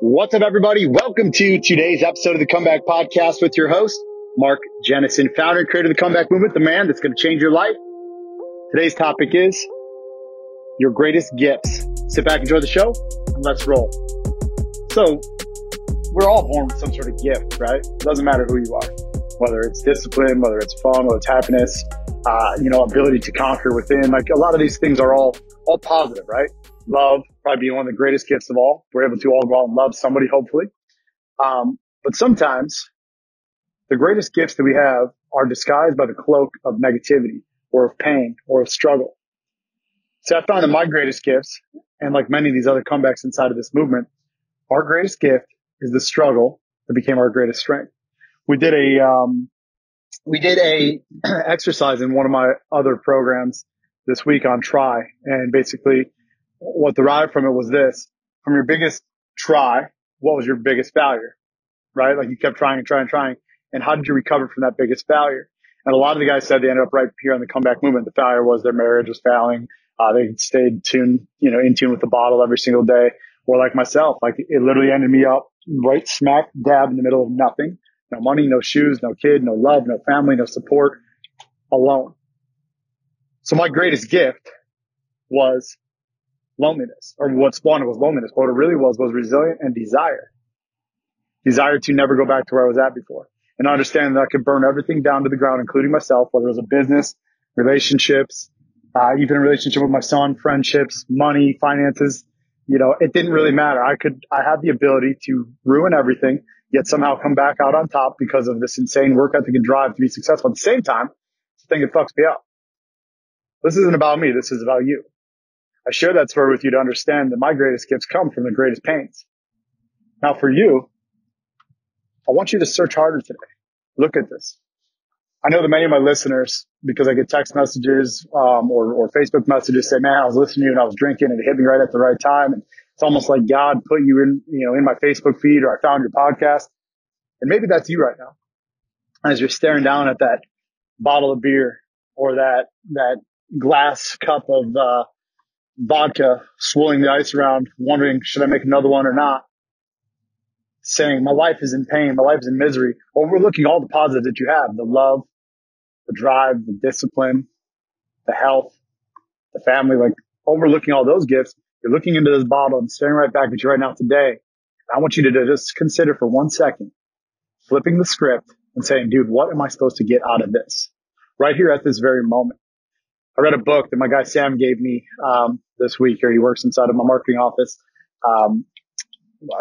What's up, everybody? Welcome to today's episode of the Comeback Podcast with your host, Mark Jennison, founder and creator of the Comeback Movement, the man that's going to change your life. Today's topic is your greatest gifts. Sit back, enjoy the show, and let's roll. So, we're all born with some sort of gift, right? It doesn't matter who you are, whether it's discipline, whether it's fun, whether it's happiness, uh, you know, ability to conquer within. Like a lot of these things are all all positive, right? love, probably be one of the greatest gifts of all. We're able to all go out and love somebody, hopefully. Um, but sometimes the greatest gifts that we have are disguised by the cloak of negativity or of pain or of struggle. So I found that my greatest gifts, and like many of these other comebacks inside of this movement, our greatest gift is the struggle that became our greatest strength. We did a, um, we did a exercise in one of my other programs this week on try and basically what derived from it was this. From your biggest try, what was your biggest failure? Right? Like you kept trying and trying and trying. And how did you recover from that biggest failure? And a lot of the guys said they ended up right here on the comeback movement. The failure was their marriage was failing. Uh, they stayed tuned, you know, in tune with the bottle every single day. Or like myself, like it literally ended me up right smack dab in the middle of nothing. No money, no shoes, no kid, no love, no family, no support, alone. So my greatest gift was loneliness, or what spawned was loneliness. What it really was was resilience and desire. Desire to never go back to where I was at before. And understand that I could burn everything down to the ground, including myself, whether it was a business, relationships, uh, even a relationship with my son, friendships, money, finances. You know, it didn't really matter. I could, I had the ability to ruin everything, yet somehow come back out on top because of this insane work ethic and drive to be successful. At the same time, it's the thing that fucks me up. This isn't about me. This is about you. I share that story with you to understand that my greatest gifts come from the greatest pains. Now for you, I want you to search harder today. Look at this. I know that many of my listeners, because I get text messages um, or, or Facebook messages, say, "Man, I was listening to you and I was drinking and it hit me right at the right time." And it's almost like God put you in, you know, in my Facebook feed or I found your podcast. And maybe that's you right now, as you're staring down at that bottle of beer or that that glass cup of uh, vodka, swirling the ice around, wondering, should I make another one or not? Saying, my life is in pain. My life is in misery. Overlooking all the positives that you have, the love, the drive, the discipline, the health, the family, like overlooking all those gifts. You're looking into this bottle and staring right back at you right now today. I want you to just consider for one second flipping the script and saying, dude, what am I supposed to get out of this? Right here at this very moment. I read a book that my guy Sam gave me um, this week. Here he works inside of my marketing office. Um,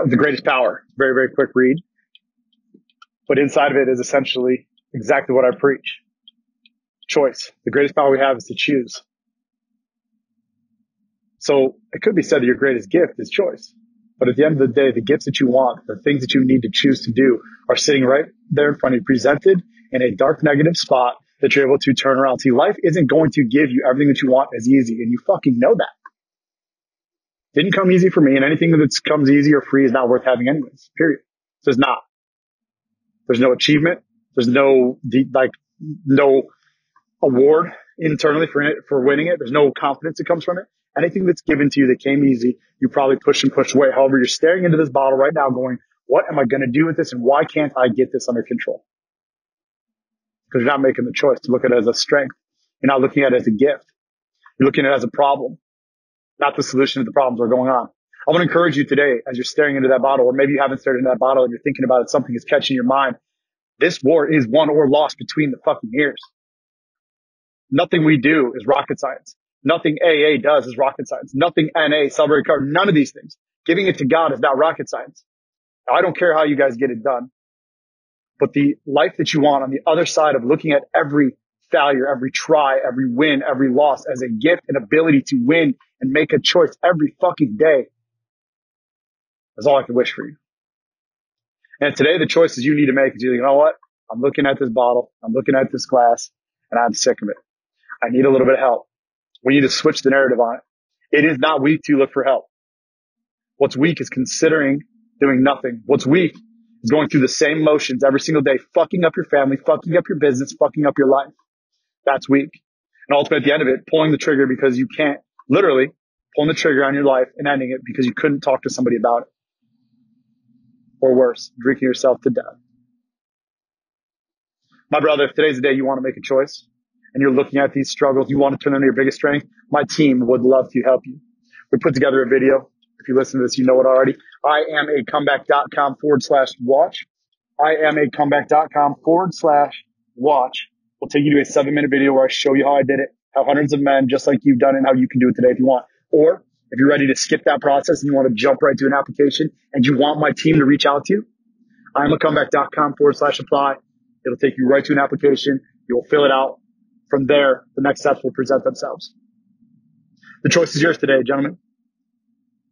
the Greatest Power, very very quick read, but inside of it is essentially exactly what I preach: choice. The greatest power we have is to choose. So it could be said that your greatest gift is choice. But at the end of the day, the gifts that you want, the things that you need to choose to do are sitting right there in front of you, presented in a dark negative spot that you're able to turn around. See, life isn't going to give you everything that you want as easy, and you fucking know that. Didn't come easy for me, and anything that comes easy or free is not worth having anyways. Period. So it's not. There's no achievement. There's no like no award internally for it, for winning it. There's no confidence that comes from it. Anything that's given to you that came easy, you probably push and push away. However, you're staring into this bottle right now going, what am I going to do with this? And why can't I get this under control? Because you're not making the choice to look at it as a strength. You're not looking at it as a gift. You're looking at it as a problem, not the solution to the problems that are going on. I want to encourage you today as you're staring into that bottle, or maybe you haven't stared into that bottle and you're thinking about it, something is catching your mind. This war is won or lost between the fucking ears. Nothing we do is rocket science. Nothing AA does is rocket science. Nothing NA, celebrate card, none of these things. Giving it to God is not rocket science. Now, I don't care how you guys get it done. But the life that you want on the other side of looking at every failure, every try, every win, every loss as a gift and ability to win and make a choice every fucking day is all I can wish for you. And today the choices you need to make is you You know what? I'm looking at this bottle. I'm looking at this glass and I'm sick of it. I need a little bit of help. We need to switch the narrative on it. It is not weak to look for help. What's weak is considering doing nothing. What's weak going through the same motions every single day, fucking up your family, fucking up your business, fucking up your life. That's weak. And ultimately at the end of it, pulling the trigger because you can't literally pulling the trigger on your life and ending it because you couldn't talk to somebody about it. or worse, drinking yourself to death. My brother, if today's the day you want to make a choice and you're looking at these struggles, you want to turn them into your biggest strength, my team would love to help you. We put together a video. If you listen to this, you know it already. I am a comeback.com forward slash watch. I am a comeback.com forward slash watch. We'll take you to a seven minute video where I show you how I did it, how hundreds of men just like you've done it, and how you can do it today if you want. Or if you're ready to skip that process and you want to jump right to an application and you want my team to reach out to you, I'm a comeback.com forward slash apply. It'll take you right to an application. You'll fill it out. From there, the next steps will present themselves. The choice is yours today, gentlemen.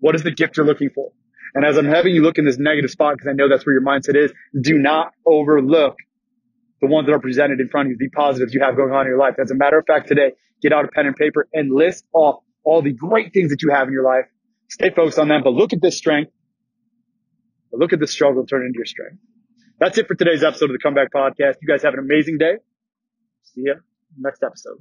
What is the gift you're looking for? And as I'm having you look in this negative spot, because I know that's where your mindset is, do not overlook the ones that are presented in front of you, the positives you have going on in your life. As a matter of fact, today, get out a pen and paper and list off all the great things that you have in your life. Stay focused on them, but look at this strength. Look at this struggle turn into your strength. That's it for today's episode of the Comeback Podcast. You guys have an amazing day. See ya next episode.